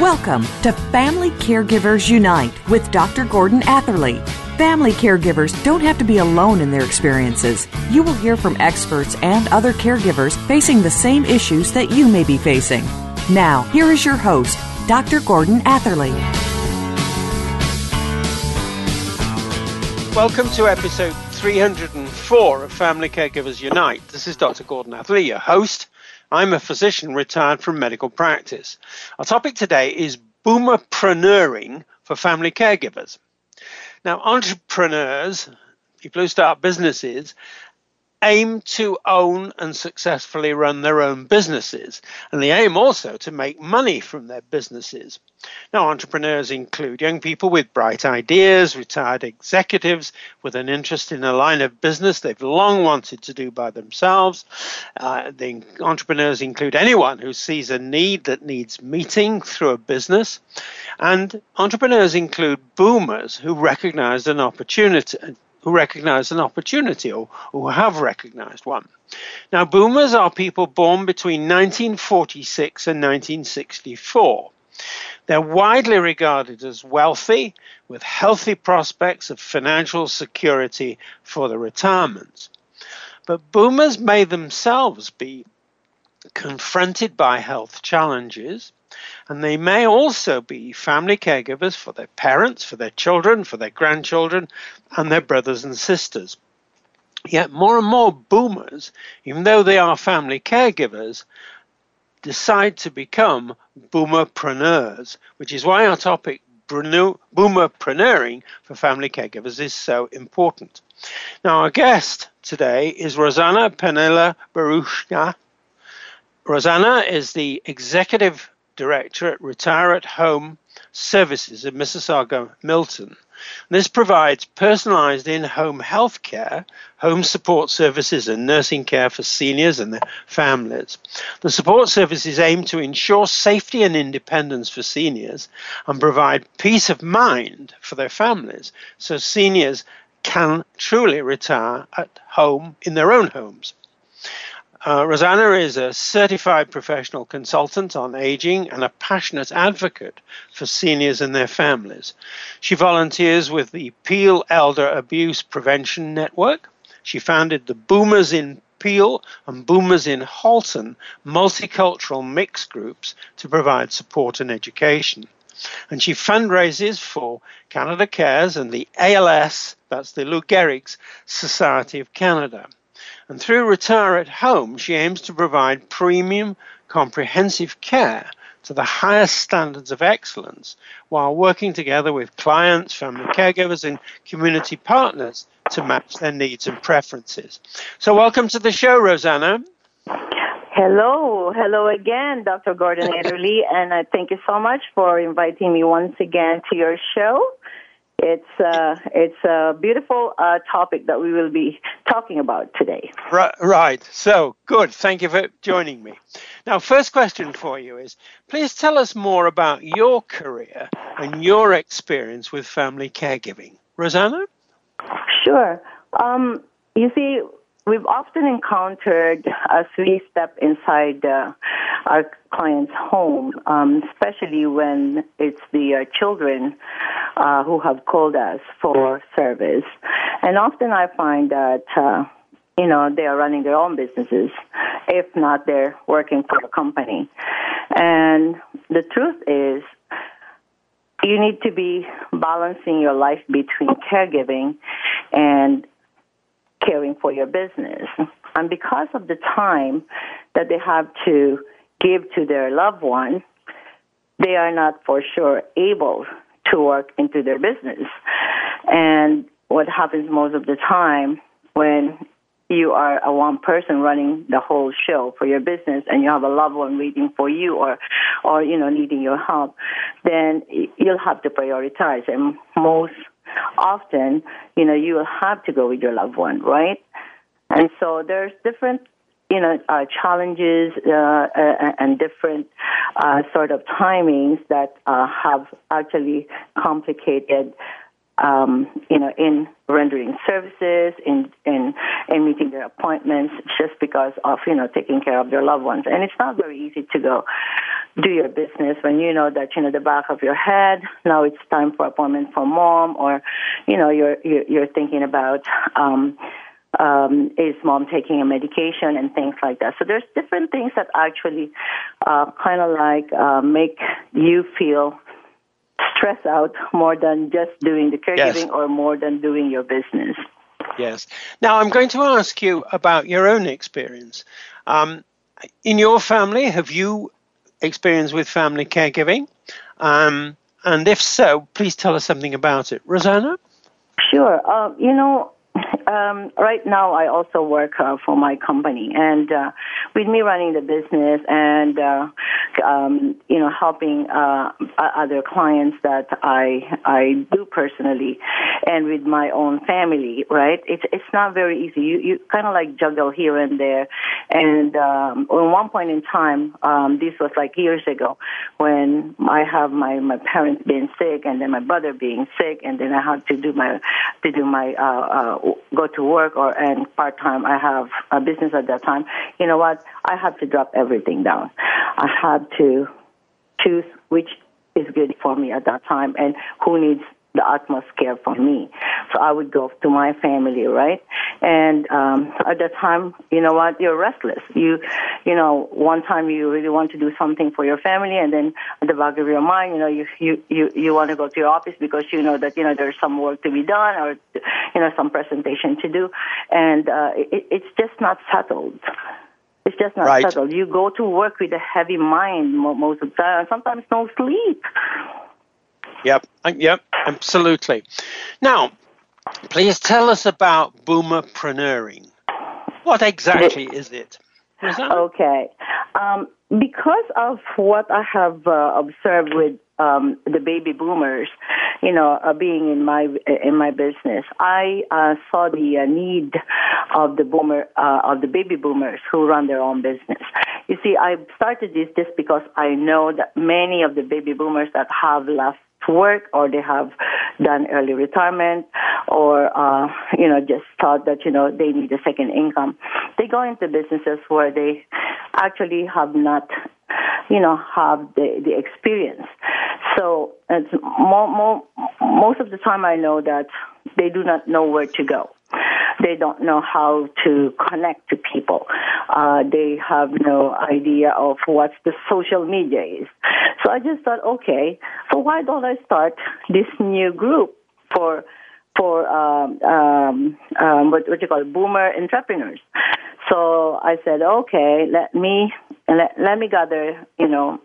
Welcome to Family Caregivers Unite with Dr. Gordon Atherley. Family caregivers don't have to be alone in their experiences. You will hear from experts and other caregivers facing the same issues that you may be facing. Now, here is your host, Dr. Gordon Atherley. Welcome to episode 304 of Family Caregivers Unite. This is Dr. Gordon Atherley, your host. I'm a physician retired from medical practice. Our topic today is boomerpreneuring for family caregivers. Now, entrepreneurs, people who start businesses, aim to own and successfully run their own businesses, and they aim also to make money from their businesses. Now, entrepreneurs include young people with bright ideas, retired executives with an interest in a line of business they've long wanted to do by themselves. Uh, the entrepreneurs include anyone who sees a need that needs meeting through a business. And entrepreneurs include boomers who recognized an opportunity who recognize an opportunity or who have recognized one. Now, boomers are people born between 1946 and 1964. They're widely regarded as wealthy, with healthy prospects of financial security for their retirement. But boomers may themselves be confronted by health challenges, and they may also be family caregivers for their parents, for their children, for their grandchildren, and their brothers and sisters. Yet more and more boomers, even though they are family caregivers, decide to become boomerpreneurs, which is why our topic, boomerpreneuring for family caregivers, is so important. Now, our guest today is Rosanna Penilla Bharucha. Rosanna is the executive director at Retire at Home Services in Mississauga, Milton. This provides personalized in home health care, home support services, and nursing care for seniors and their families. The support services aim to ensure safety and independence for seniors and provide peace of mind for their families so seniors can truly retire at home in their own homes. Uh, Rosanna is a certified professional consultant on aging and a passionate advocate for seniors and their families. She volunteers with the Peel Elder Abuse Prevention Network. She founded the Boomers in Peel and Boomers in Halton multicultural mix groups to provide support and education. And she fundraises for Canada Cares and the ALS, that's the Lou Gehrig's Society of Canada. And through Retire at Home, she aims to provide premium, comprehensive care to the highest standards of excellence while working together with clients, family caregivers, and community partners to match their needs and preferences. So, welcome to the show, Rosanna. Hello, hello again, Dr. Gordon Atherley, and I thank you so much for inviting me once again to your show. It's uh, it's a beautiful uh, topic that we will be talking about today. Right, right. So good. Thank you for joining me. Now, first question for you is: Please tell us more about your career and your experience with family caregiving, Rosanna. Sure. Um, you see, we've often encountered as we step inside uh, our client's home, um, especially when it's the uh, children uh, who have called us for service. And often I find that, uh, you know, they are running their own businesses. If not, they're working for a company. And the truth is, you need to be balancing your life between caregiving and caring for your business. And because of the time that they have to give to their loved one, they are not for sure able to work into their business. And what happens most of the time when you are a one person running the whole show for your business and you have a loved one waiting for you or or you know needing your help then you'll have to prioritize and most often you know you will have to go with your loved one right and so there's different you know uh, challenges uh, uh, and different uh, sort of timings that uh, have actually complicated um, you know, in rendering services, in, in, in meeting their appointments, just because of, you know, taking care of their loved ones. And it's not very easy to go do your business when you know that, you know, the back of your head, now it's time for appointment for mom, or, you know, you're, you're, you're thinking about, um, um, is mom taking a medication and things like that. So there's different things that actually uh, kind of like uh, make you feel stress out more than just doing the caregiving yes. or more than doing your business. Yes. Now I'm going to ask you about your own experience. Um, in your family, have you experienced with family caregiving? Um, and if so, please tell us something about it. Rosanna? Sure. Uh, you know, um, right now, I also work uh, for my company, and uh, with me running the business and uh, um, you know helping uh, other clients that I I do personally, and with my own family, right? It's it's not very easy. You you kind of like juggle here and there, and um, at one point in time, um, this was like years ago, when I have my my parents being sick, and then my brother being sick, and then I had to do my to do my uh, uh, go to work or and part time. I have a business at that time. You know what? I had to drop everything down. I had to choose which is good for me at that time and who needs the utmost care for me. So I would go to my family, right? And um, at that time, you know what? You're restless. You, you know, one time you really want to do something for your family, and then at the back of your mind, you know, you you you, you want to go to your office because you know that you know there's some work to be done or you know some presentation to do, and uh, it, it's just not settled. It's just not right. settled. You go to work with a heavy mind most of the time, sometimes no sleep. Yep, uh, yep, absolutely. Now, please tell us about boomerpreneuring. What exactly is it? Okay. Um, because of what I have uh, observed with um, the baby boomers, you know, uh, being in my in my business, I uh, saw the uh, need of the boomer uh, of the baby boomers who run their own business. You see, I started this just because I know that many of the baby boomers that have left work or they have done early retirement or uh, you know just thought that you know they need a second income. They go into businesses where they actually have not you know have the the experience. So it's more, more, most of the time i know that they do not know where to go they don't know how to connect to people. Uh, they have no idea of what the social media is. So I just thought, okay, so why don't I start this new group for for um, um, um, what, what you call it, boomer entrepreneurs? So I said, okay, let me let, let me gather, you know,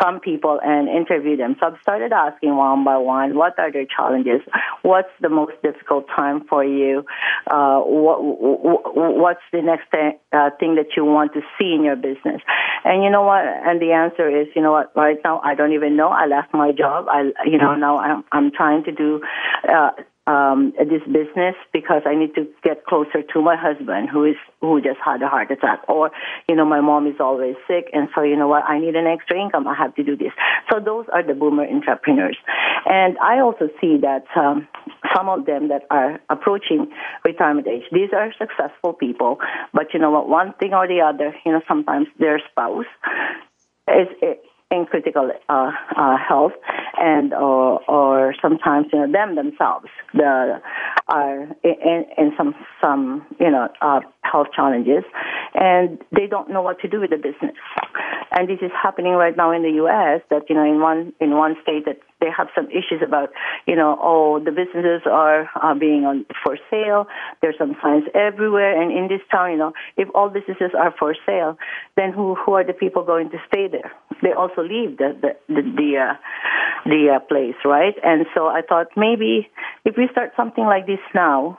some people and interview them. So I've started asking one by one, what are their challenges? What's the most difficult time for you? Uh, what, what's the next thing, uh, thing that you want to see in your business? And you know what? And the answer is, you know what? Right now, I don't even know. I left my job. I, you know, now I'm, I'm trying to do, uh, um, this business because I need to get closer to my husband who is who just had a heart attack, or you know my mom is always sick, and so you know what I need an extra income. I have to do this. So those are the boomer entrepreneurs, and I also see that um, some of them that are approaching retirement age, these are successful people, but you know what, one thing or the other, you know sometimes their spouse is in critical uh, uh, health, and or, or sometimes you know them themselves the are in, in some some you know uh, health challenges, and they don't know what to do with the business. And this is happening right now in the U.S. That you know in one in one state that they have some issues about, you know, oh, the businesses are, are being on for sale. There's some signs everywhere, and in this town, you know, if all businesses are for sale, then who who are the people going to stay there? They also leave the the the, the uh, the uh, place, right? And so I thought maybe if we start something like this now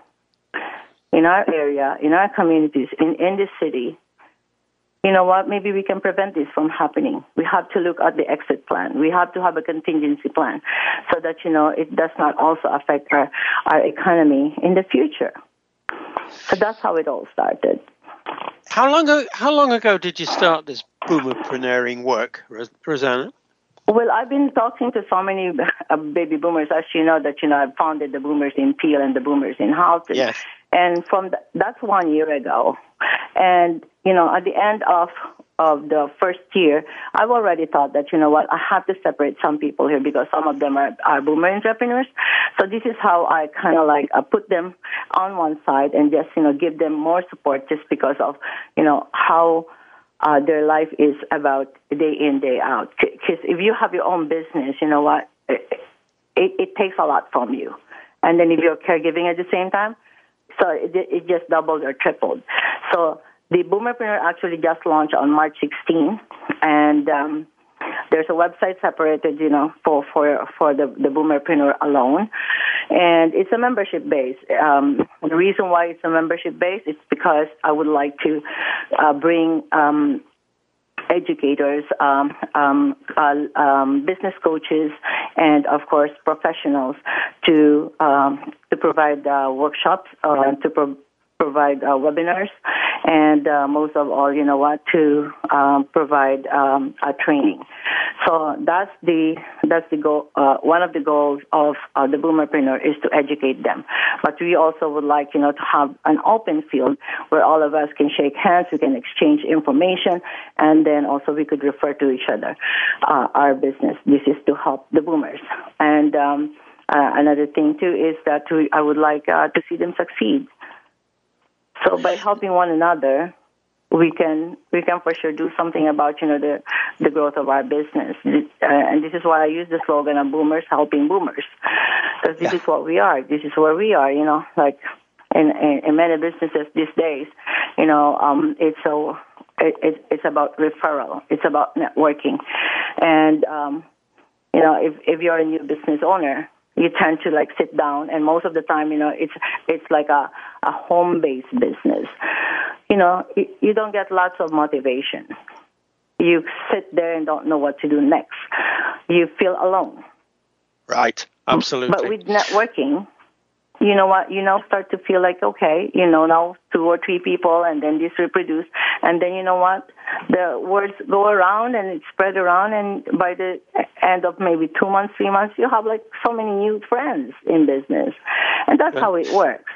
in our area, in our communities, in, in this city, you know what, maybe we can prevent this from happening. We have to look at the exit plan. We have to have a contingency plan so that, you know, it does not also affect our, our economy in the future. So that's how it all started. How long ago, how long ago did you start this boomerpreneuring work, Rosanna? Well, I've been talking to so many uh, baby boomers, as you know, that you know I've founded the boomers in Peel and the boomers in Halton. Yes. And from the, that's one year ago, and you know at the end of of the first year, I've already thought that you know what I have to separate some people here because some of them are, are boomer entrepreneurs. So this is how I kind of like uh, put them on one side and just you know give them more support just because of you know how uh, their life is about day in, day out. Because if you have your own business, you know what? It, it, it, takes a lot from you. And then if you're caregiving at the same time, so it, it just doubled or tripled. So the Boomerpreneur actually just launched on March 16, and um, there's a website separated, you know, for for for the the Boomerpreneur alone, and it's a membership base. Um, the reason why it's a membership base is because I would like to uh, bring um, educators, um, um, uh, um, business coaches, and of course professionals to um, to provide uh, workshops uh, to pro- provide uh, webinars, and uh, most of all, you know what, to um, provide um, a training. So that's the that's the goal. Uh, one of the goals of uh, the Boomerpreneur is to educate them. But we also would like, you know, to have an open field where all of us can shake hands, we can exchange information, and then also we could refer to each other uh, our business. This is to help the boomers. And um, uh, another thing too is that we, I would like uh, to see them succeed. So by helping one another, we can we can for sure do something about you know the the growth of our business. Uh, and this is why I use the slogan of "Boomers helping Boomers," because this yeah. is what we are. This is where we are. You know, like in in, in many businesses these days, you know, um, it's so it, it, it's about referral. It's about networking, and um, you know, if if you're a new business owner, you tend to like sit down and most of the time you know it's it's like a a home based business. You know you, you don't get lots of motivation. You sit there and don't know what to do next. You feel alone. Right. Mm, Absolutely but with networking you know what, you now start to feel like, okay, you know, now two or three people and then this reproduce. And then you know what, the words go around and it spread around and by the end of maybe two months, three months, you have like so many new friends in business. And that's how it works.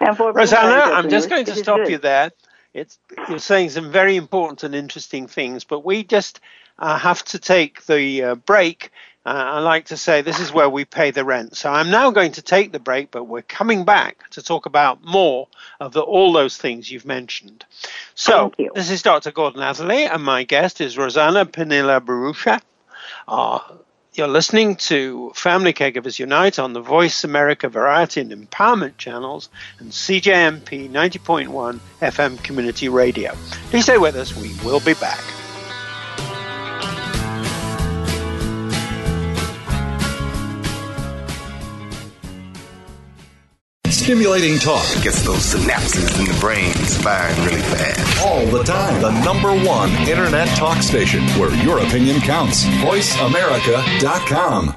And for Rosanna, I'm just going to stop you there. It's, you're saying some very important and interesting things, but we just uh, have to take the uh, break uh, I like to say this is where we pay the rent. So I'm now going to take the break, but we're coming back to talk about more of the, all those things you've mentioned. So this is Dr. Gordon Atherley, and my guest is Rosanna Penilla Bharucha. Uh, you're listening to Family Caregivers Unite on the Voice America Variety and Empowerment channels and CJMP 90.1 FM Community Radio. Please stay with us. We will be back. Stimulating talk it gets those synapses in the brain firing really fast. All the time. The number one internet talk station where your opinion counts. VoiceAmerica.com.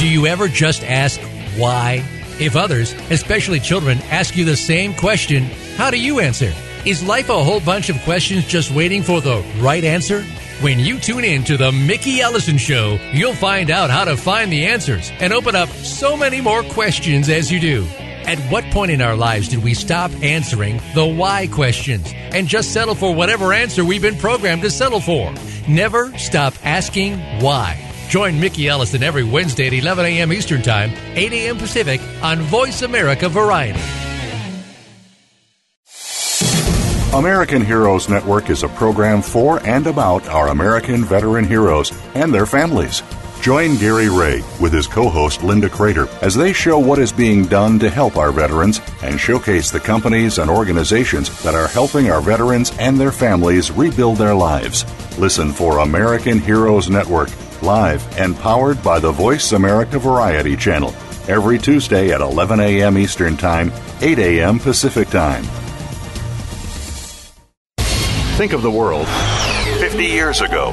Do you ever just ask why? If others, especially children, ask you the same question, how do you answer? Is life a whole bunch of questions just waiting for the right answer? When you tune in to the Mickey Ellison Show, you'll find out how to find the answers and open up so many more questions as you do. At what point in our lives did we stop answering the why questions and just settle for whatever answer we've been programmed to settle for? Never stop asking why. Join Mickey Ellison every Wednesday at 11 a.m. Eastern Time, 8 a.m. Pacific on Voice America Variety. American Heroes Network is a program for and about our American veteran heroes and their families. Join Gary Ray with his co host Linda Crater as they show what is being done to help our veterans and showcase the companies and organizations that are helping our veterans and their families rebuild their lives. Listen for American Heroes Network live and powered by the Voice America Variety Channel every Tuesday at 11 a.m. Eastern Time, 8 a.m. Pacific Time. Think of the world 50 years ago.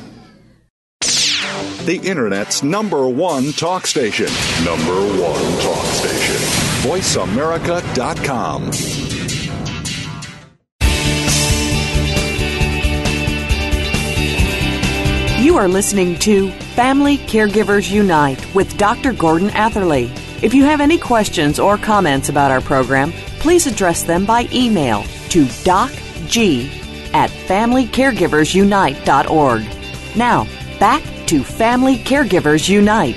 The Internet's number one talk station. Number one talk station. VoiceAmerica.com. You are listening to Family Caregivers Unite with Dr. Gordon Atherley. If you have any questions or comments about our program, please address them by email to docg at familycaregiversunite.org. Now, back to Family Caregivers Unite.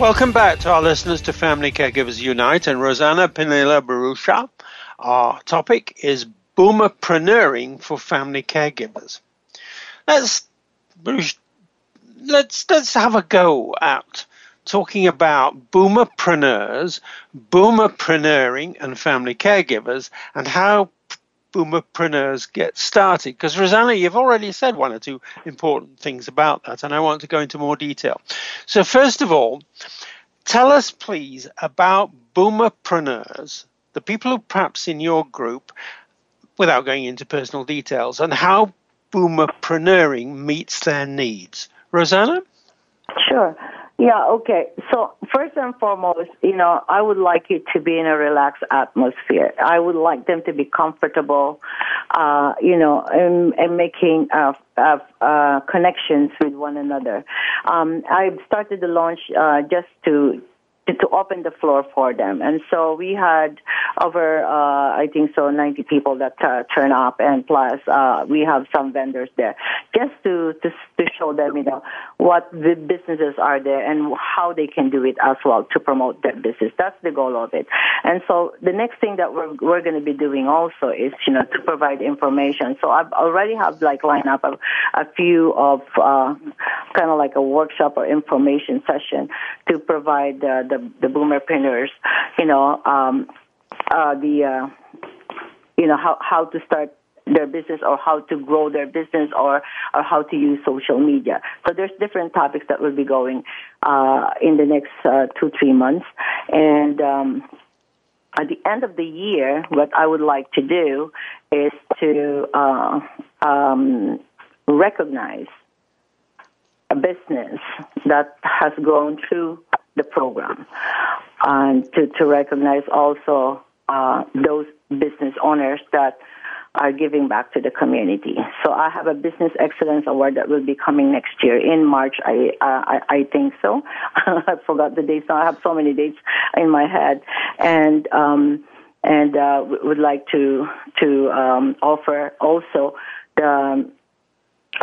Welcome back to our listeners to Family Caregivers Unite and Rosanna Penilla Bharucha. Our topic is boomerpreneuring for family caregivers. Let's let's let's have a go at talking about boomerpreneurs, boomerpreneuring, and family caregivers, and how boomerpreneurs get started? Because Rosanna, you've already said one or two important things about that, and I want to go into more detail. So, first of all, tell us please about boomerpreneurs, the people who perhaps in your group, without going into personal details, and how boomerpreneuring meets their needs. Rosanna? Sure. Yeah, okay. So first and foremost, you know, I would like it to be in a relaxed atmosphere. I would like them to be comfortable, uh, you know, and, making uh, uh, uh, connections with one another. Um, I've started the launch uh, just to to, open the floor for them. And so we had over, uh, I think so, 90 people that uh, turn up, and plus uh, we have some vendors there, just to, to to show them, you know, what the businesses are there and how they can do it as well to promote their business. That's the goal of it. And so the next thing that we're we're going to be doing also is, you know, to provide information. So I've already have like lined up a, a few of uh, kind of like a workshop or information session to provide uh, the the boomerpreneurs, you know, um, uh, the uh, you know how how to start their business or how to grow their business or or how to use social media. So there's different topics that will be going uh, in the next uh, two three months, and um, at the end of the year, what I would like to do is to uh, um, recognize a business that has grown through the program and to, to recognize also uh, those business owners that are giving back to the community. So I have a business excellence award that will be coming next year in March. I uh, I, I, think so. I forgot the dates. Now I have so many dates in my head, and um, and uh, would like to to um, offer also the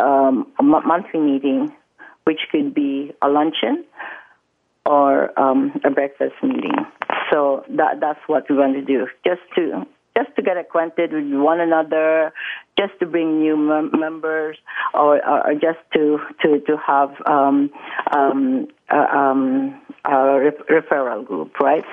um, monthly meeting, which could be a luncheon or um, a breakfast meeting. So that that's what we want to do, just to just to get acquainted with one another, just to bring new mem- members, or, or, or, just to to to have um, um, uh, um, a re- referral group, right?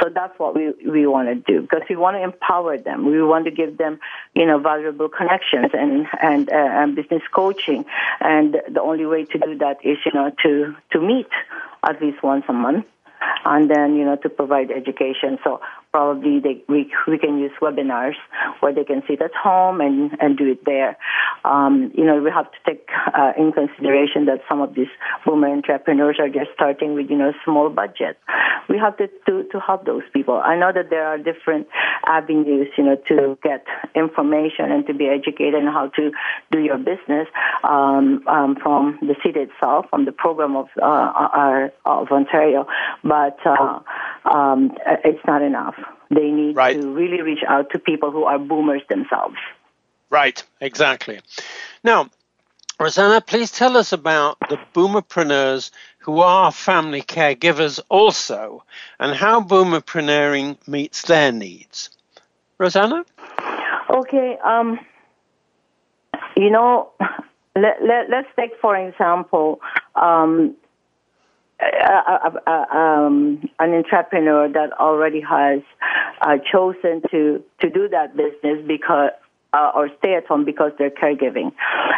So that's what we we want to do because we want to empower them. We want to give them, you know, valuable connections and and, uh, and business coaching. And the only way to do that is, you know, to to meet at least once a month and then you know to provide education. So probably they, we we can use webinars where they can sit at home and and do it there. Um, you know we have to take uh, in consideration that some of these women entrepreneurs are just starting with you know small budget. We have to to to help those people. I know that there are different avenues you know to get information and to be educated on how to do your business um, um, from the city itself, from the program of uh, our, of Ontario but uh, um, it's not enough. They need right. to really reach out to people who are boomers themselves. Right, exactly. Now, Rosanna, please tell us about the boomerpreneurs who are family caregivers also and how boomerpreneuring meets their needs. Rosanna? Okay. Um, you know, let, let, let's take, for example, um, um, an entrepreneur that already has uh, chosen to, to do that business because uh, or stay at home because they're caregiving.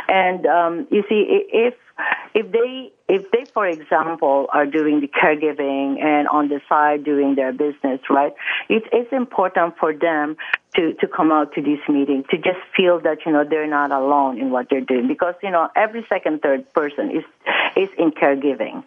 And um, you see, if if they if they, for example, are doing the caregiving and on the side doing their business, right? It is important for them to to come out to this meeting to just feel that you know they're not alone in what they're doing because you know every second third person is is in caregiving.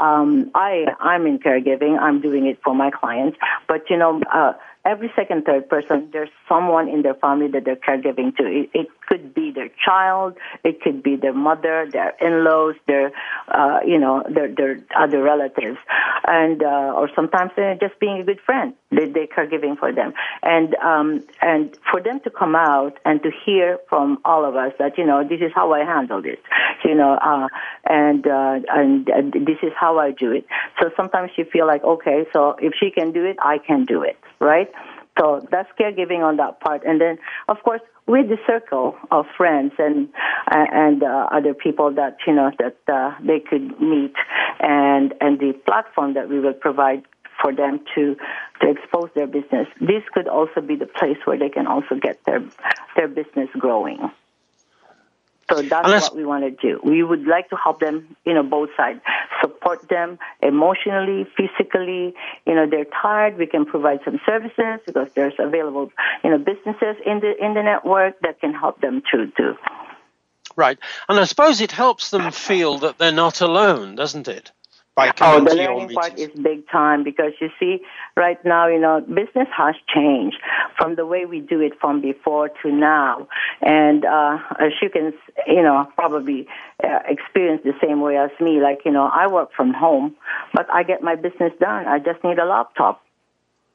Um, I I'm in caregiving. I'm doing it for my clients, but you know. Uh, every second, third person, there's someone in their family that they're caregiving to. It, it could be their child, it could be their mother, their in-laws, their, uh, you know, their, their other relatives, and uh, or sometimes they're just being a good friend. They, they're caregiving for them, and um, and for them to come out and to hear from all of us that you know this is how I handle this, you know, uh, and, uh, and and this is how I do it. So sometimes you feel like okay, so if she can do it, I can do it, right? So that's caregiving on that part. And then, of course, with the circle of friends and uh, and uh, other people that you know that uh, they could meet, and and the platform that we will provide for them to to expose their business. This could also be the place where they can also get their their business growing. So that's Unless, what we want to do. We would like to help them, you know, both sides, support them emotionally, physically. You know, they're tired. We can provide some services because there's available, you know, businesses in the in the network that can help them too. too. Right, and I suppose it helps them feel that they're not alone, doesn't it? Oh, the learning part is big time because you see, right now, you know, business has changed from the way we do it from before to now, and uh, as you can, you know, probably uh, experience the same way as me. Like, you know, I work from home, but I get my business done. I just need a laptop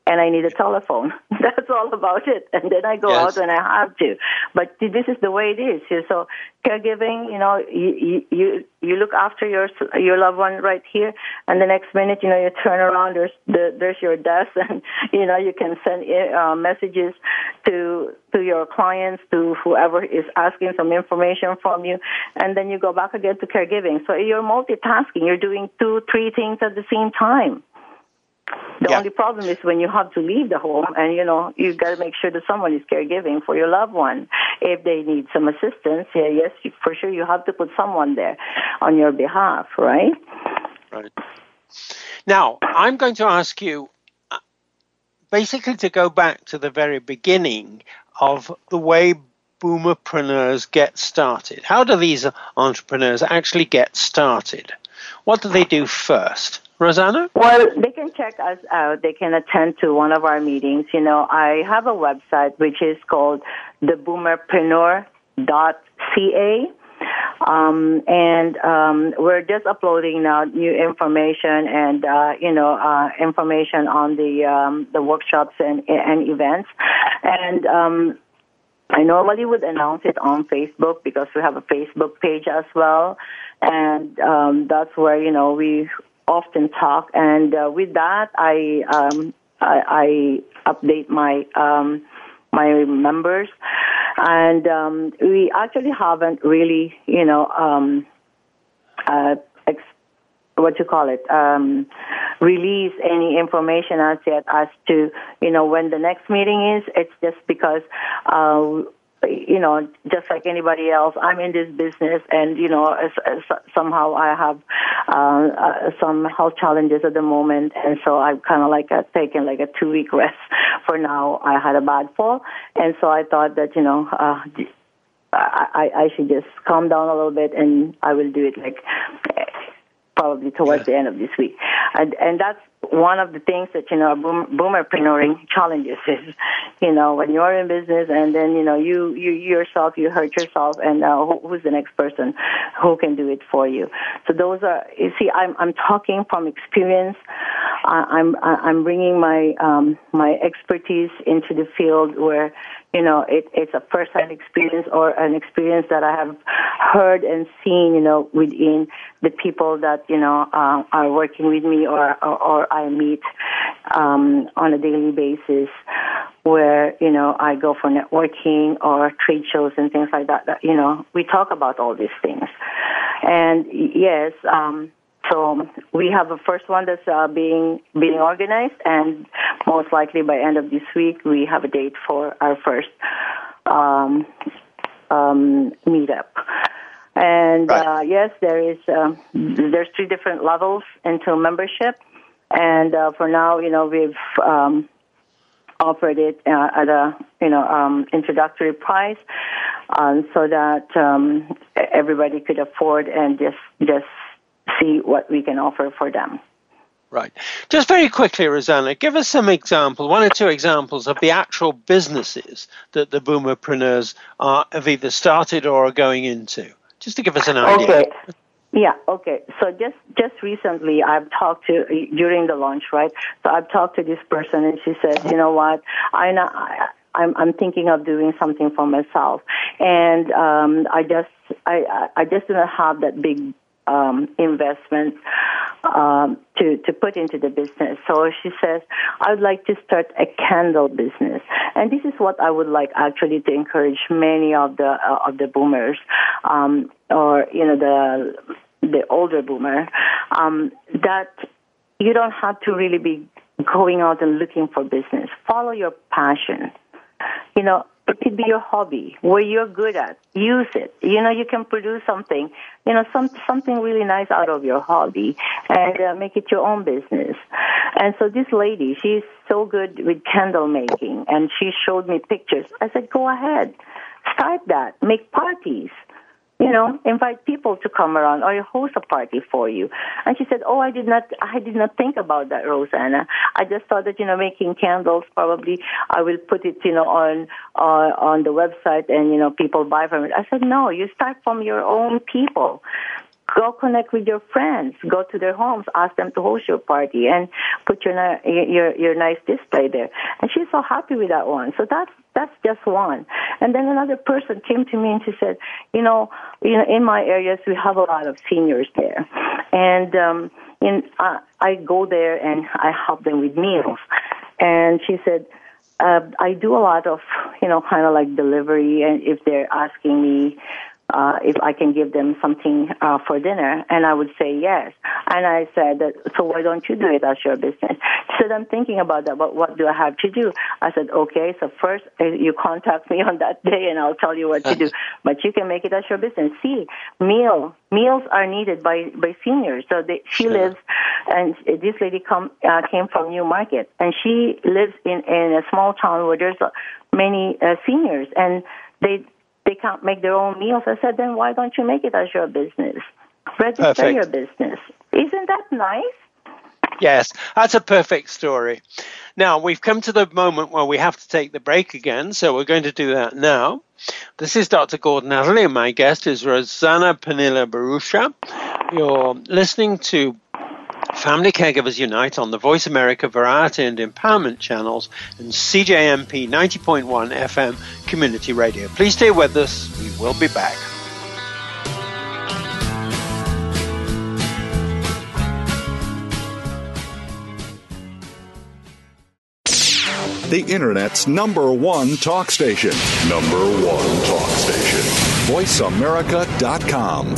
and I need a telephone. That's all about it. And then I go yes. out when I have to. But this is the way it is. So caregiving, you know, you, you, you look after your, your loved one right here. And the next minute, you know, you turn around, there's, the, there's your desk and, you know, you can send uh, messages to, to your clients, to whoever is asking some information from you. And then you go back again to caregiving. So you're multitasking. You're doing two, three things at the same time. The yeah. only problem is when you have to leave the home and, you know, you got to make sure that someone is caregiving for your loved one. If they need some assistance, yeah, yes, for sure you have to put someone there on your behalf, right? Right. Now, I'm going to ask you uh, basically to go back to the very beginning of the way boomerpreneurs get started. How do these entrepreneurs actually get started? What do they do first? Rosanna? Well, they can check us out. They can attend to one of our meetings. You know, I have a website which is called theboomerpreneur.ca. Um, and um, we're just uploading now new information and uh, you know uh, information on the um, the workshops and, and events. And um, I normally would announce it on Facebook because we have a Facebook page as well, and um, that's where you know we often talk, and uh, with that, I, um, I, I update my um, my members, and um, we actually haven't really, you know, um, uh, ex- what you call it, um, release any information as yet as to, you know, when the next meeting is. It's just because uh, you know, just like anybody else, I'm in this business, and you know, somehow I have uh, uh, some health challenges at the moment, and so I'm kind of like a, taking like a two week rest for now. I had a bad fall, and so I thought that you know. Uh, I, I should just calm down a little bit and I will do it like probably towards yeah. the end of this week. And, and that's one of the things that, you know, boom, boomerpreneuring challenges is, you know, when you're in business and then, you know, you, you yourself, you hurt yourself and uh, who, who's the next person who can do it for you. So those are, you see, I'm, I'm talking from experience. I, I'm I'm bringing my um, my expertise into the field where you know it, it's a first-hand experience or an experience that I have heard and seen you know within the people that you know uh, are working with me or or, or I meet um, on a daily basis where you know I go for networking or trade shows and things like that. that you know we talk about all these things, and yes. Um, so we have a first one that's uh, being being organized, and most likely by end of this week we have a date for our first um, um, meetup. And Right. uh, yes, there is um there's three different levels into membership, and uh, for now, you know, we've um, offered it uh, at a you know um, introductory price, um, so that um, everybody could afford and just just see what we can offer for them. Right. Just very quickly, Rosanna, give us some examples, one or two examples of the actual businesses that the boomerpreneurs are, have either started or are going into, just to give us an idea. Okay. Yeah, okay. So just just recently I've talked to during the launch, right? So I've talked to this person and she says, "You know what? I know I'm I'm thinking of doing something for myself." And um I just I I- I just do not have that big um, investment um, to to put into the business. So she says, "I would like to start a candle business," and this is what I would like actually to encourage many of the uh, of the boomers, um, or you know the the older boomer, um, that you don't have to really be going out and looking for business. Follow your passion you know, it could be your hobby where you're good at. Use it. You know, you can produce something, you know, some something really nice out of your hobby and uh, make it your own business. And so this lady, she's so good with candle making, and she showed me pictures. I said, go ahead, start that, make parties. You know, invite people to come around or host a party for you. And she said, "Oh, I did not, I did not think about that, Rosanna. I just thought that you know, making candles probably I will put it, you know, on uh, on the website and you know, people buy from it." I said, "No, you start from your own people." Go connect with your friends. Go to their homes. Ask them to host your party and put your your your nice display there. And she's so happy with that one. So that's that's just one. And then another person came to me and she said, you know, you know, in my areas we have a lot of seniors there, and um, in uh, I go there and I help them with meals. And she said, uh, I do a lot of, you know, kind of like delivery, and if they're asking me uh, if I can give them something uh, for dinner, and I would say yes. And I said, that, so why don't you do it as your business? She said, I'm thinking about that, but what do I have to do? I said, okay, so first uh, you contact me on that day, and I'll tell you what to do. But you can make it as your business. See, meal meals are needed by by seniors. So they, she lives, and this lady come uh, came from Newmarket, and she lives in in a small town where there's uh, many uh, seniors, and they they can't make their own meals. I said, then why don't you make it as your business? Register Perfect. your business. Isn't that nice? Yes, that's a perfect story. Now, we've come to the moment where we have to take the break again, so we're going to do that now. This is Dr. Gordon Atherley, and my guest is Rosanna Penilla Bharucha. You're listening to Family Caregivers Unite on the Voice America Variety and Empowerment channels and CJMP 90.1 FM Community Radio. Please stay with us. We will be back. The Internet's number one talk station. Number one talk station. VoiceAmerica.com.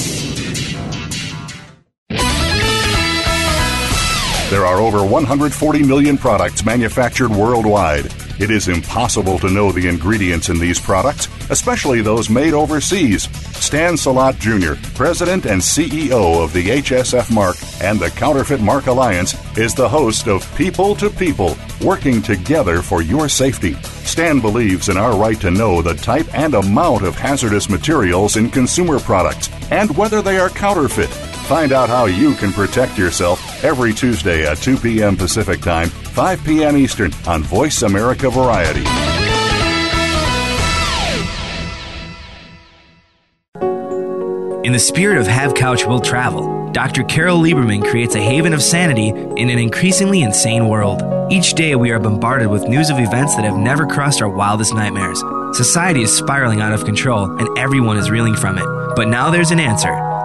There are over 140 million products manufactured worldwide. It is impossible to know the ingredients in these products, especially those made overseas. Stan Salat Jr., President and CEO of the HSF Mark and the Counterfeit Mark Alliance, is the host of People to People, working together for your safety. Stan believes in our right to know the type and amount of hazardous materials in consumer products and whether they are counterfeit. Find out how you can protect yourself every Tuesday at 2 p.m. Pacific Time, 5 p.m. Eastern on Voice America Variety. In the spirit of Have Couch Will Travel, Dr. Carol Lieberman creates a haven of sanity in an increasingly insane world. Each day, we are bombarded with news of events that have never crossed our wildest nightmares. Society is spiraling out of control, and everyone is reeling from it. But now there's an answer.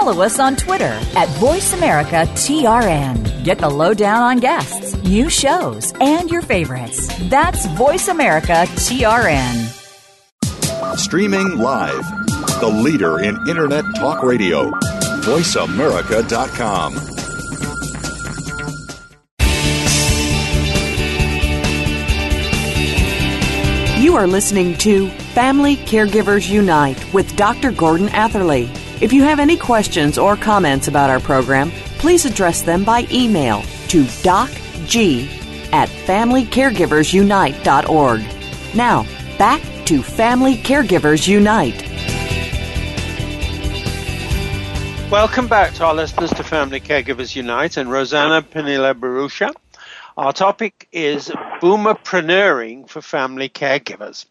Follow us on Twitter at VoiceAmericaTRN. Get the lowdown on guests, new shows, and your favorites. That's VoiceAmericaTRN. Streaming live, the leader in Internet Talk Radio, VoiceAmerica.com. You are listening to Family Caregivers Unite with Dr. Gordon Atherley. If you have any questions or comments about our program, please address them by email to docg at familycaregiversunite.org. Now, back to Family Caregivers Unite. Welcome back to our listeners to Family Caregivers Unite and Rosanna Penilla Bharucha. Our topic is boomerpreneuring for family caregivers.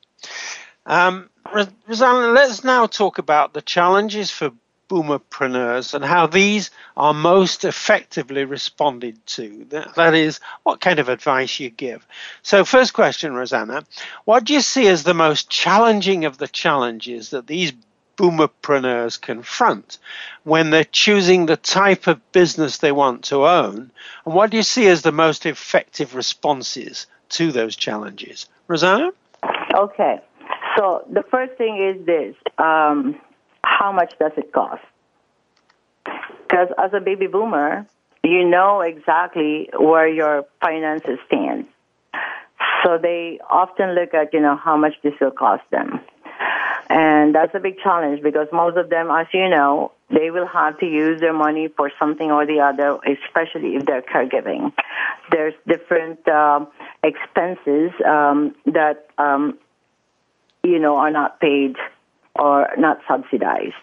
Um, Rosanna, let's now talk about the challenges for boomerpreneurs and how these are most effectively responded to. That is, what kind of advice you give. So, first question, Rosanna, what do you see as the most challenging of the challenges that these boomerpreneurs confront when they're choosing the type of business they want to own? And what do you see as the most effective responses to those challenges? Rosanna? Okay. So the first thing is this um, how much does it cost? Because as a baby boomer, you know exactly where your finances stand. So they often look at, you know, how much this will cost them. And that's a big challenge because most of them, as you know, they will have to use their money for something or the other, especially if they're caregiving. There's different uh, expenses um, that um, you know, are not paid or not subsidized.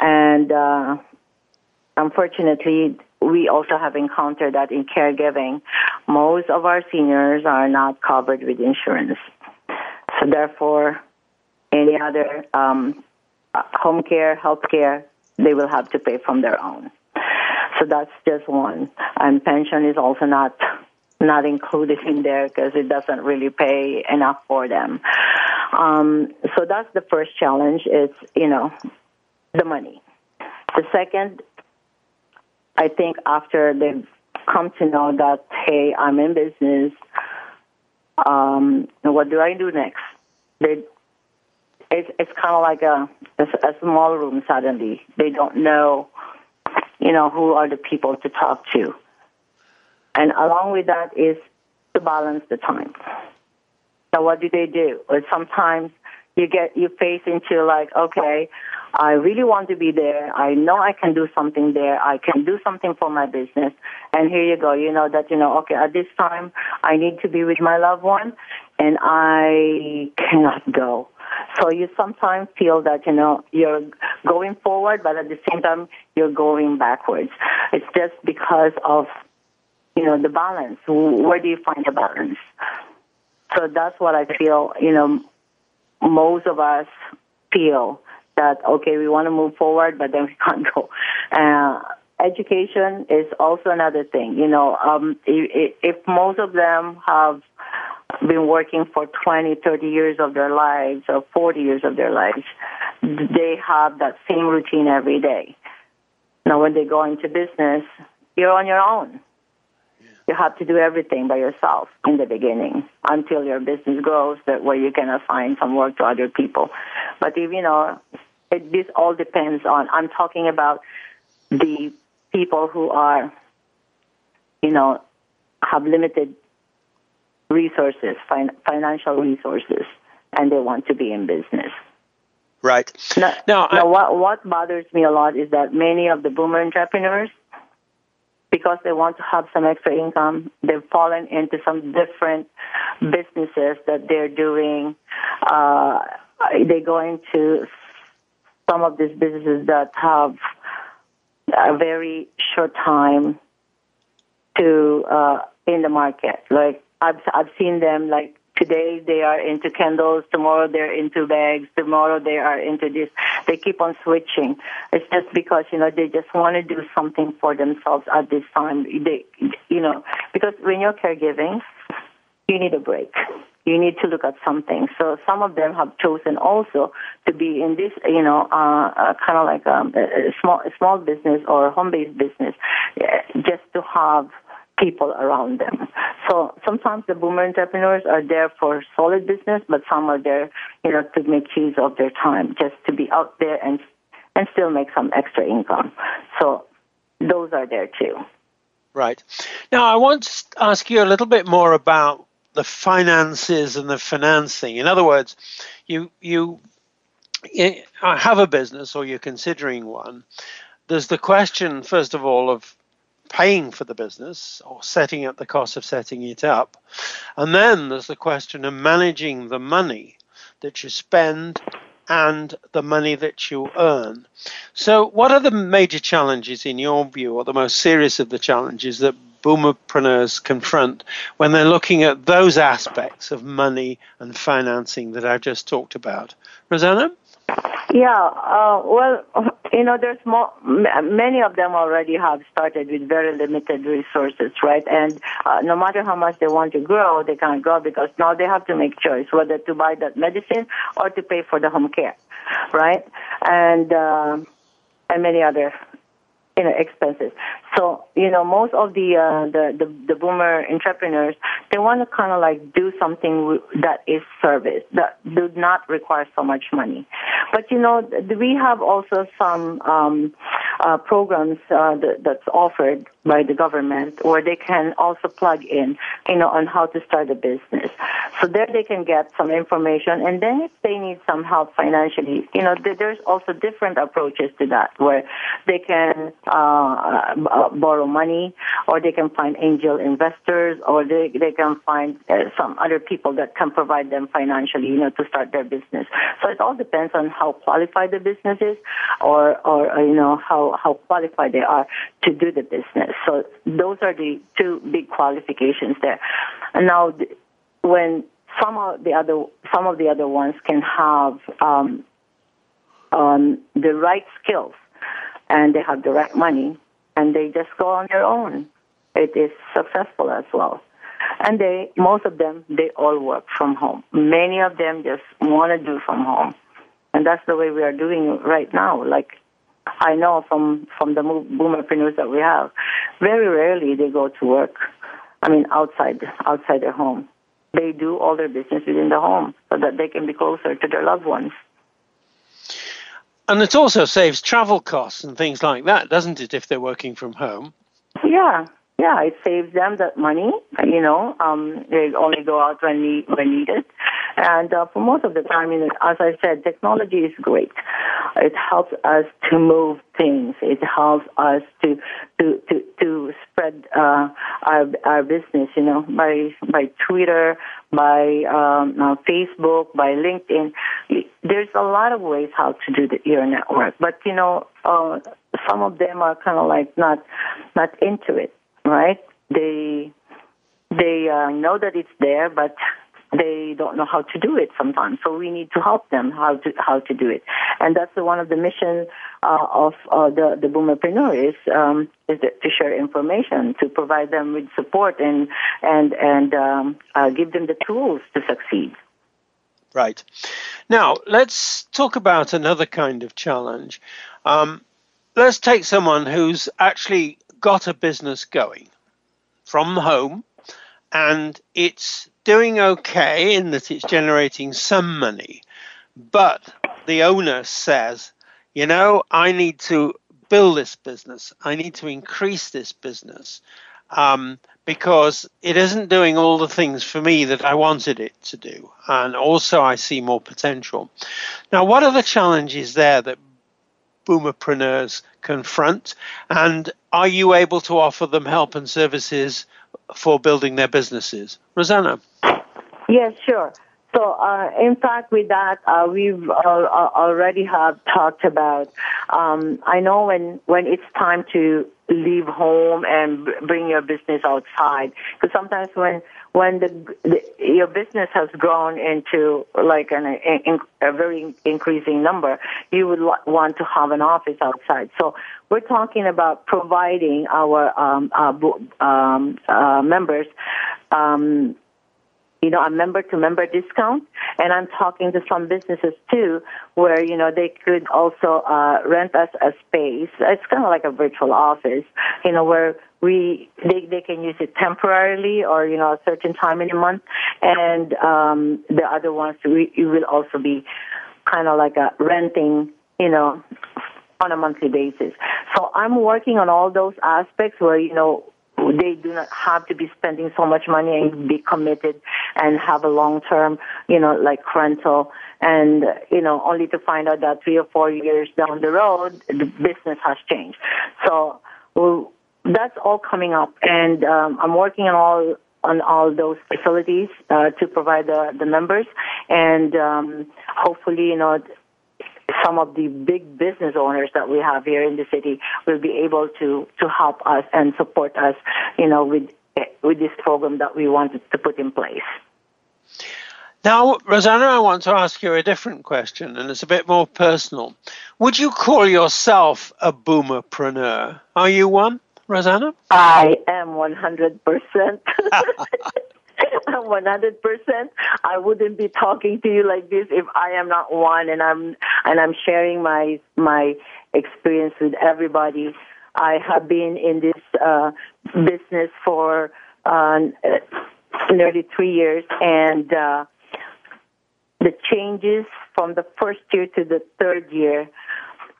And uh, unfortunately, we also have encountered that in caregiving, most of our seniors are not covered with insurance. So therefore, any other um, home care, health care, they will have to pay from their own. So that's just one. And pension is also not not included in there because it doesn't really pay enough for them. Um, so that's the first challenge. It's you know the money. The second, I think after they've come to know that hey, I'm in business. Um, what do I do next? They, it's it's kind of like a, a a small room. Suddenly, they don't know, you know, who are the people to talk to, and along with that is to balance the time. What do they do? Or sometimes you get you face into like, okay, I really want to be there. I know I can do something there. I can do something for my business. And here you go. You know that you know, okay, at this time I need to be with my loved one and I cannot go. So you sometimes feel that, you know, you're going forward, but at the same time, you're going backwards. It's just because of, you know, the balance. Where do you find the balance? So that's what I feel, you know, most of us feel that, okay, we want to move forward, but then we can't go. Uh, education is also another thing. You know, um, if, if most of them have been working for 20, 30 years of their lives or 40 years of their lives, they have that same routine every day. Now, when they go into business, you're on your own you have to do everything by yourself in the beginning until your business grows that where you can assign some work to other people. But if you know, it, this all depends on. I'm talking about the people who are, you know, have limited resources, fin- financial resources, and they want to be in business. Right. Now, now, now what what bothers me a lot is that many of the boomer entrepreneurs because they want to have some extra income, they've fallen into some different businesses that they're doing. Uh, they go into some of these businesses that have a very short time to uh, in the market. Like I've I've seen them like today they are into candles, tomorrow they're into bags, tomorrow they are into this. They keep on switching. It's just because you know they just want to do something for themselves at this time. They you know because when you're caregiving, you need a break. You need to look at something. So some of them have chosen also to be in this, you know, uh, uh, kind of like um, a, a small, a small business or home-based business, just to have people around them. So sometimes the boomer entrepreneurs are there for solid business, but some are there, you know, to make use of their time, just to be out there and and still make some extra income. So those are there too. Right. Now I want to ask you a little bit more about the finances and the financing. In other words, you you eh, have a business or you're considering one. There's the question, first of all, of paying for the business or setting up the cost of setting it up. And then there's the question of managing the money that you spend and the money that you earn. So, what are the major challenges in your view, or the most serious of the challenges that boomerpreneurs confront when they're looking at those aspects of money and financing that I've just talked about? Rosanna? Yeah, uh, well, you know, there's more, many of them already have started with very limited resources, right? And uh, no matter how much they want to grow, they can't grow because now they have to make choice whether to buy that medicine or to pay for the home care, right? And uh, and many other you know expenses. So you know most of the uh, the, the the boomer entrepreneurs they want to kind of like do something that is service that do not require so much money. But you know we have also some um, uh, programs uh, that, that's offered by the government where they can also plug in you know on how to start a business. So there they can get some information, and then if they need some help financially, you know there's also different approaches to that where they can uh, uh, borrow money, or they can find angel investors, or they they can find uh, some other people that can provide them financially, you know, to start their business. So it all depends on how qualified the business is, or or uh, you know how how qualified they are to do the business. So those are the two big qualifications there. And now, when some of the other some of the other ones can have um, um, the right skills and they have the right money and they just go on their own. It is successful as well. And they, most of them, they all work from home. Many of them just want to do from home. And that's the way we are doing right now. Like, I know from, from the boomerpreneurs that we have, very rarely they go to work. I mean, outside, outside their home. They do all their business within the home so that they can be closer to their loved ones. And it also saves travel costs and things like that, doesn't it, if they're working from home? Yeah, yeah, it saves them that money. You know, um, they only go out when need, when needed, and uh, for most of the time, you know, as I said, technology is great. It helps us to move things. It helps us to to to, to spread uh, our our business. You know, by by Twitter, by um, uh, Facebook, by LinkedIn. There's a lot of ways how to do the, your network, but you know, uh, some of them are kind of like not not into it, right? They they uh, know that it's there, but they don't know how to do it sometimes. So we need to help them how to how to do it, and that's the, one of the mission uh, of uh, the the boomerpreneur is um, is to share information, to provide them with support, and and and um, uh, give them the tools to succeed. Right. Now let's talk about another kind of challenge. Um, let's take someone who's actually got a business going from home and it's doing okay in that it's generating some money, but the owner says, you know, I need to build this business, I need to increase this business. Um, because it isn't doing all the things for me that I wanted it to do. And also, I see more potential. Now, what are the challenges there that boomerpreneurs confront? And are you able to offer them help and services for building their businesses? Rosanna? Yes, sure. So, uh, in fact, with that, uh, we've uh, uh already have talked about. Um, I know when when it's time to leave home and bring your business outside, because sometimes when when the, the, your business has grown into like an, a, a very increasing number, you would want to have an office outside. So we're talking about providing our um, uh, um, uh, members um, you know, a member to member discount. And I'm talking to some businesses too, where, you know, they could also, uh, rent us a space. It's kind of like a virtual office, you know, where we, they, they can use it temporarily or, you know, a certain time in a month. And, um, the other ones, we, you will also be kind of like a renting, you know, on a monthly basis. So I'm working on all those aspects where, you know, they do not have to be spending so much money and be committed and have a long term, you know, like rental. And, you know, only to find out that three or four years down the road, the business has changed. So well, that's all coming up. And um, I'm working on all on all those facilities uh, to provide the, the members. And um, hopefully, you know, some of the big business owners that we have here in the city will be able to to help us and support us, you know, with with this program that we wanted to put in place. Now, Rosanna, I want to ask you a different question, and it's a bit more personal. Would you call yourself a boomerpreneur? Are you one, Rosanna? I am 100%. 100%. I wouldn't be talking to you like this if I am not one and I'm and I'm sharing my my experience with everybody. I have been in this uh, business for uh, nearly three years, and uh, the changes from the first year to the third year,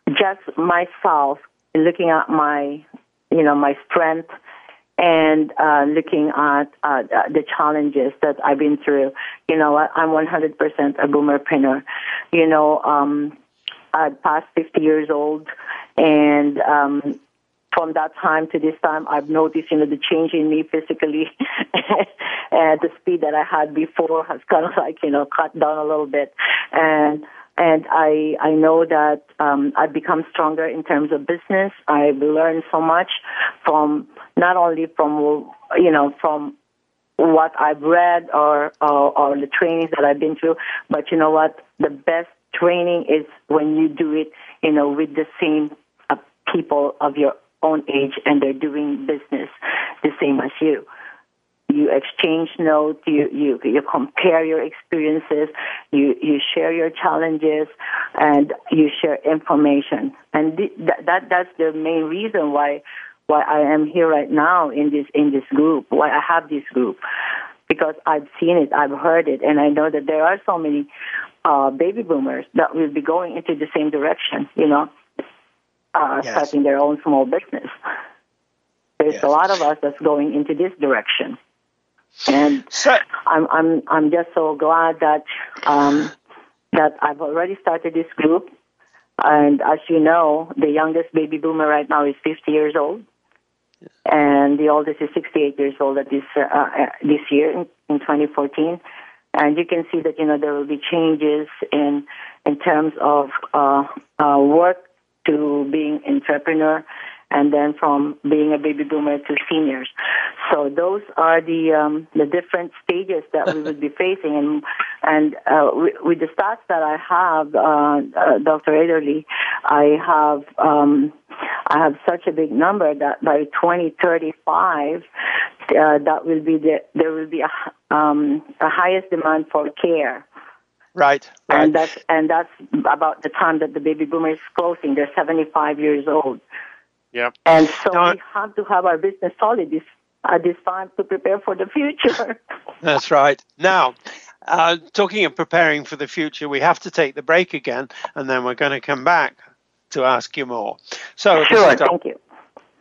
just myself looking at my, you know, my strength and uh, looking at uh, the challenges that I've been through. You know, I'm 100% a boomerpreneur. You know, um, I passed 50 years old, and um, from that time to this time, I've noticed, you know, the change in me physically, and the speed that I had before has kind of like, you know, cut down a little bit, and and I I know that um, I've become stronger in terms of business. I've learned so much from not only from you know from what I've read or, or or the trainings that I've been through, but you know what? The best training is when you do it, you know, with the same uh, people of your own age and they're doing business the same as you you exchange notes, you, you, you compare your experiences, you, you share your challenges, and you share information. And th- that, that's the main reason why, why I am here right now in this, in this group, why I have this group. Because I've seen it, I've heard it, and I know that there are so many uh, baby boomers that will be going into the same direction, you know, uh, yes. starting their own small business. There's yes. a lot of us that's going into this direction. And so, I'm I'm I'm just so glad that um, that I've already started this group. And as you know, the youngest baby boomer right now is 50 years old, and the oldest is 68 years old at this uh, uh, this year in, in 2014. And you can see that you know there will be changes in in terms of uh, uh, work to being entrepreneur and then from being a baby boomer to seniors. So those are the um, the different stages that we would be facing, and and uh, with the stats that I have, uh, uh, Dr. Atherley, I have um, I have such a big number that by 2035, uh, that will be the there will be a, um, a highest demand for care. Right, right. And that's and that's about the time that the baby boomer is closing. They're 75 years old. Yeah. And so we have to have our business solid this, at this time to prepare for the future. That's right. Now, uh, talking of preparing for the future, we have to take the break again, and then we're going to come back to ask you more. So, sure, thank you.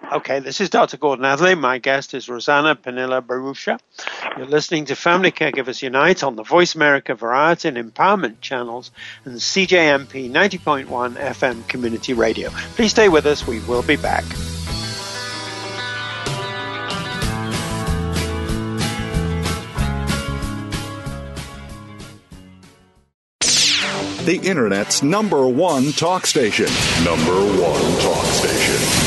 Okay, this is Dr. Gordon Atherley. My guest is Rosanna Penilla Bharucha. You're listening to Family Caregivers Unite on the Voice America Variety and Empowerment channels and CJMP 90.1 FM Community Radio. Please stay with us. We will be back. The Internet's number one talk station. Number one talk station.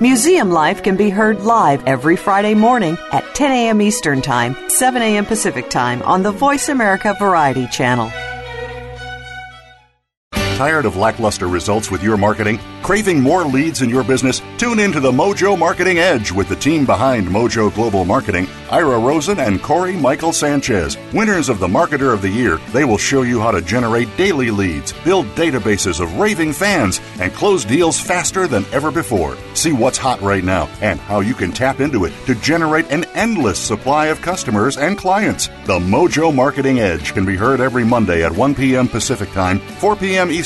Museum Life can be heard live every Friday morning at 10 a.m. Eastern Time, 7 a.m. Pacific Time on the Voice America Variety Channel. Tired of lackluster results with your marketing? Craving more leads in your business? Tune in to the Mojo Marketing Edge with the team behind Mojo Global Marketing, Ira Rosen and Corey Michael Sanchez. Winners of the Marketer of the Year, they will show you how to generate daily leads, build databases of raving fans, and close deals faster than ever before. See what's hot right now and how you can tap into it to generate an endless supply of customers and clients. The Mojo Marketing Edge can be heard every Monday at 1 p.m. Pacific Time, 4 p.m. Eastern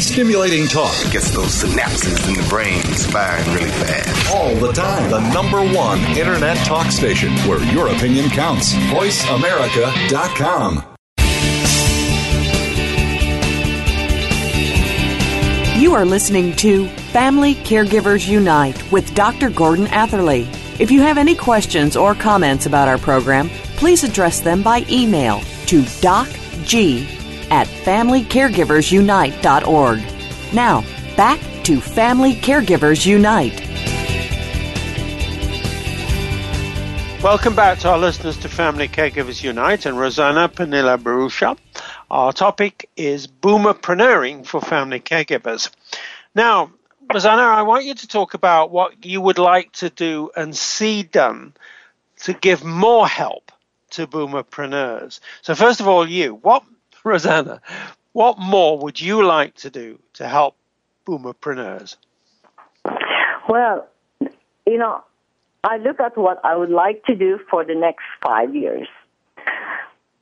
Stimulating talk Gets those synapses in the brain firing really fast. all the time. The number one internet talk station where your opinion counts. VoiceAmerica.com. You are listening to Family Caregivers Unite with Dr. Gordon Atherley. If you have any questions or comments about our program, please address them by email to docg at familycaregiversunite.org. Now, back to Family Caregivers Unite. Welcome back to our listeners to Family Caregivers Unite and Rosanna Penilla Bharucha. Our topic is boomerpreneuring for family caregivers. Now, Rosanna, I want you to talk about what you would like to do and see done to give more help to boomerpreneurs. So, first of all, you, what, Rosanna, what more would you like to do to help boomerpreneurs? Well, you know, I look at what I would like to do for the next five years.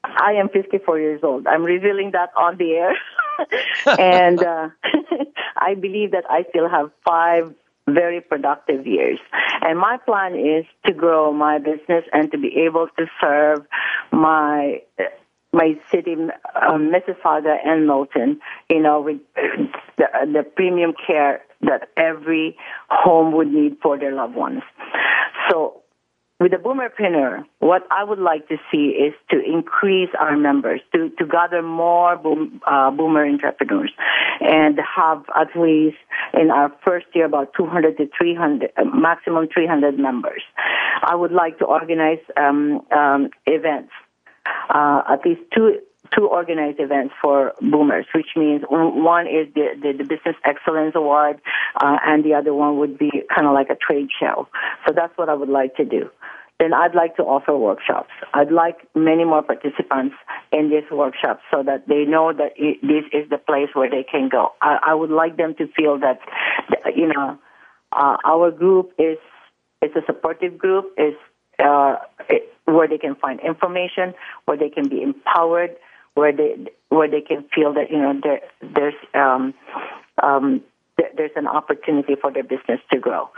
I am 54 years old. I'm revealing that on the air. and uh, I believe that I still have five very productive years. And my plan is to grow my business and to be able to serve my my city, um, Mississauga and Milton, you know, with the, the premium care that every home would need for their loved ones. So with the boomerpreneur, what I would like to see is to increase our numbers, to, to gather more boom, uh, boomer entrepreneurs, and have at least in our first year about 200 to 300, uh, maximum 300 members. I would like to organize um, um, events, uh, at least two two organized events for boomers, which means one is the, the, the Business Excellence Award, uh, and the other one would be kind of like a trade show. So that's what I would like to do. Then I'd like to offer workshops. I'd like many more participants in these workshops so that they know that it, this is the place where they can go. I, I would like them to feel that, you know, uh, our group is is a supportive group, is uh, where they can find information, where they can be empowered, where they where they can feel that you know there, there's um, um, there, there's an opportunity for their business to grow.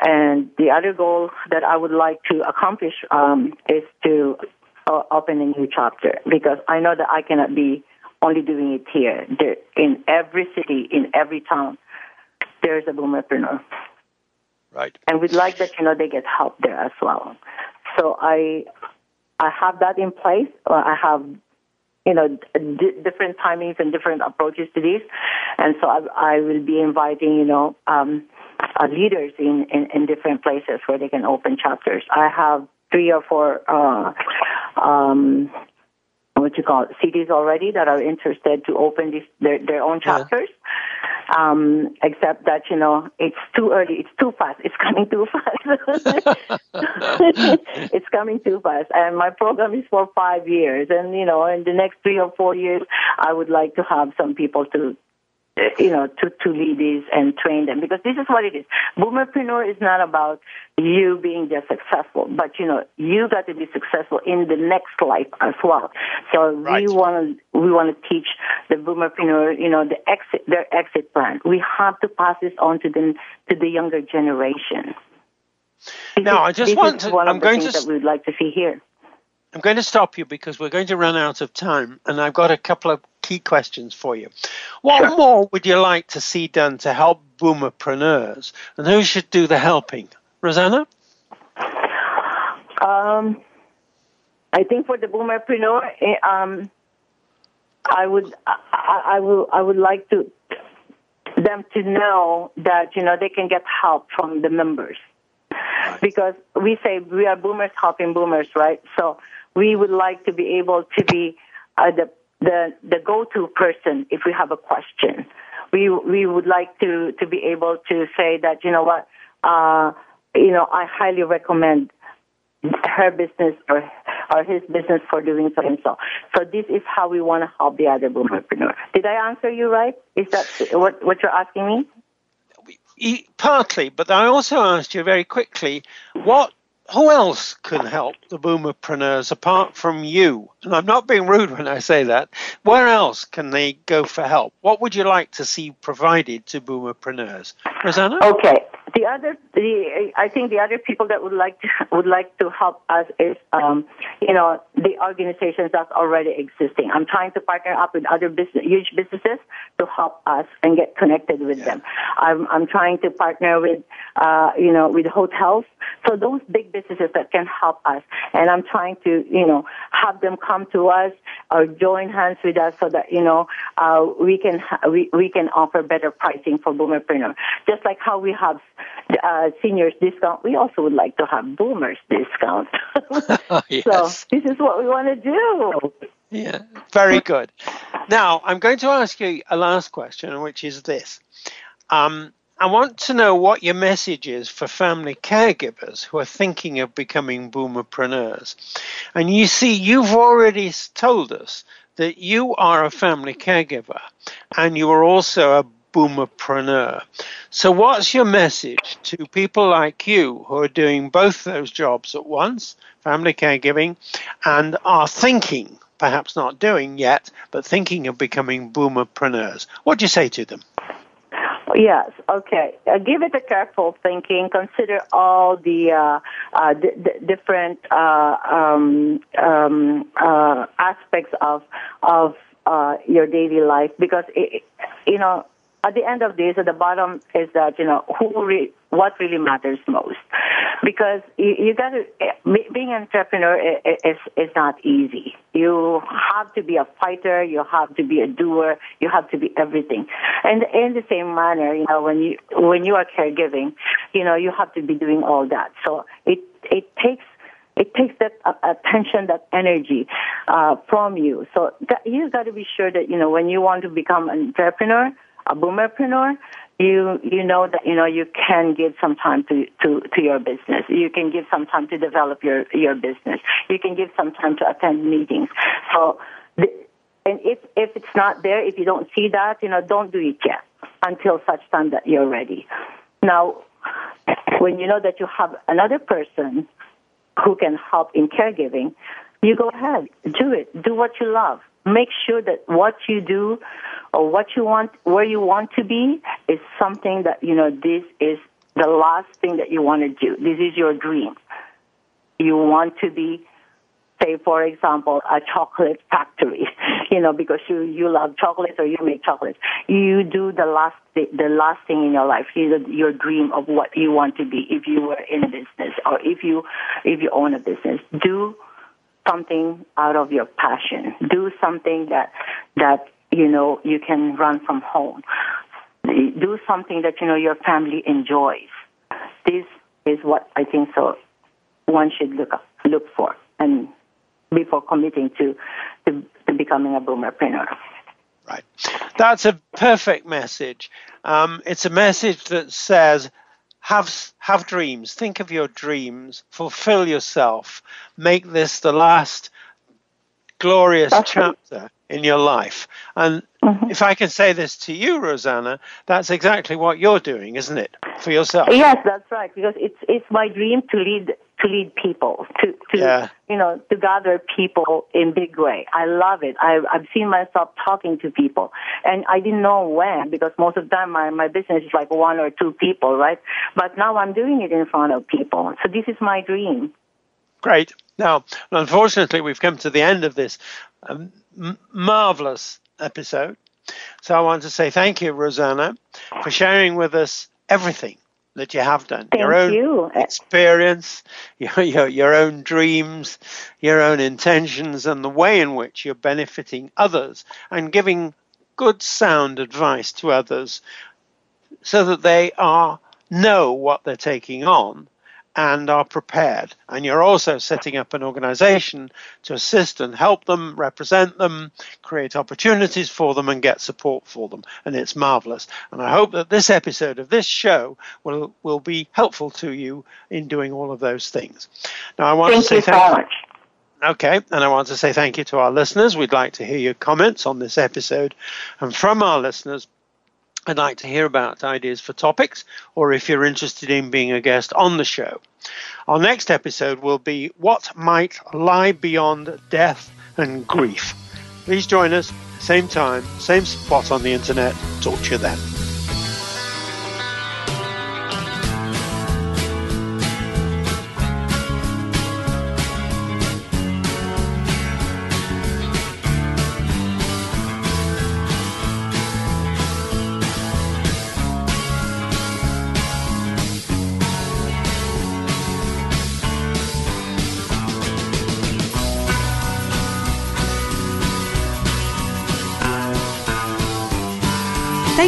And the other goal that I would like to accomplish um, is to uh, open a new chapter because I know that I cannot be only doing it here. There, in every city, in every town, there's a boomerpreneur. Right. And we'd like that you know they get help there as well. So I I have that in place. I have you know, d- different timings and different approaches to this. And so I, I will be inviting, you know, um, uh, leaders in, in, in different places where they can open chapters. I have three or four uh, um, what you call it, cities already that are interested to open this, their, their own chapters. Um, except that, you know, it's too early. It's too fast. It's coming too fast. it's coming too fast. And my program is for five years. And, you know, in the next three or four years, I would like to have some people to, you know, to, to lead these and train them because this is what it is. Boomerpreneur is not about you being just successful, but you know, you got to be successful in the next life as well. So Right. we want to, we want to teach the boomerpreneur, you know, the exit, their exit plan. We have to pass this on to the, to the younger generation. This Now, is- I just want to- one of I'm the going things to that we would like to see here. I'm going to stop you because we're going to run out of time, and I've got a couple of key questions for you. What more would you like to see done to help boomerpreneurs, and who should do the helping? Rosanna? Um, I think for the boomerpreneur, eh, um, I would, I, I I will, I would like to them to know that you know they can get help from the members because we say we are boomers helping boomers, right? So we would like to be able to be uh, the the the go-to person if we have a question. We we would like to to be able to say that you know what, uh, you know, I highly recommend her business or or his business for doing so and so. So this is how we want to help the other boomerpreneur. Did I answer you right? Is that what what you're asking me? Partly, but I also asked you very quickly what who else can help the boomerpreneurs apart from you? And I'm not being rude when I say that. Where else can they go for help? What would you like to see provided to boomerpreneurs? Rosanna? Okay. The other, the I think the other people that would like to would like to help us is, um, you know, the organizations that's already existing. I'm trying to partner up with other business, huge businesses to help us and get connected with them. I'm I'm trying to partner with, uh, you know, with hotels. So those big businesses that can help us, and I'm trying to, you know, have them come to us or join hands with us so that you know uh, we can ha- we we can offer better pricing for boomerpreneur. Just like how we have uh, seniors discount, we also would like to have boomers discount. yes. So this is what we want to do. Yeah, very good. Now, I'm going to ask you a last question, which is this. Um, I want to know what your message is for family caregivers who are thinking of becoming boomerpreneurs. And you see, you've already told us that you are a family caregiver and you are also a boomerpreneur. So, what's your message to people like you who are doing both those jobs at once, family caregiving, and are thinking, perhaps not doing yet, but thinking of becoming boomerpreneurs? What do you say to them? Yes. Okay. Uh, give it a careful thinking. Consider all the uh, uh, d- d- different uh, um, um, uh, aspects of of uh, your daily life because it, you know at the end of this, at the bottom is that you know who re- what really matters most because you, you got to being an entrepreneur is is not easy. You have to be a fighter. You have to be a doer. You have to be everything. And in the same manner, you know, when you when you are caregiving, you know, you have to be doing all that. So it it takes it takes that uh, attention, that energy uh, from you. So that, you got to be sure that you know when you want to become an entrepreneur, a boomerpreneur, you you know that you know you can give some time to to to your business. You can give some time to develop your your business. You can give some time to attend meetings. So. And if if it's not there, if you don't see that, you know, don't do it yet until such time that you're ready. Now, when you know that you have another person who can help in caregiving, you go ahead, do it. Do what you love. Make sure that what you do or what you want, where you want to be, is something that, you know, this is the last thing that you want to do. This is your dream. You want to be, say, for example, a chocolate factory, you know, because you, you love chocolates or you make chocolates. You do the last, the last thing in your life, you your dream of what you want to be if you were in business or if you, if you own a business. Do something out of your passion. Do something that that you know you can run from home. do something that you know your family enjoys. This is what I think so one should look up, look for and before committing to, to, to becoming a boomerpreneur. Right. That's a perfect message. Um, it's a message that says, have have dreams. Think of your dreams. Fulfill yourself. Make this the last glorious That's chapter. In your life. And mm-hmm. if I can say this to you, Rosanna, that's exactly what you're doing, isn't it, for yourself? Yes, that's right. Because it's it's my dream to lead to lead people to to yeah. you know to gather people in big way. I love it. I I've seen myself talking to people, and I didn't know when because most of the time my my business is like one or two people, right? But now I'm doing it in front of people. So this is my dream. Great. Now, unfortunately, we've come to the end of this um, m- marvelous episode. So I want to say thank you, Rosanna, for sharing with us everything that you have done. Thank your own you. experience, your, your, your own dreams, your own intentions, and the way in which you're benefiting others and giving good, sound advice to others so that they are know what they're taking on and are prepared. And you're also setting up an organization to assist and help them, represent them, create opportunities for them, and get support for them. And it's marvelous. And I hope that this episode of this show will, will be helpful to you in doing all of those things. Now, I want thank to say you thank so you. much. Okay, and I want to say thank you to our listeners. We'd like to hear your comments on this episode. And from our listeners, I'd like to hear about ideas for topics, or if you're interested in being a guest on the show. Our next episode will be What Might Lie Beyond Death and Grief. Please join us, same time, same spot on the internet. Talk to you then.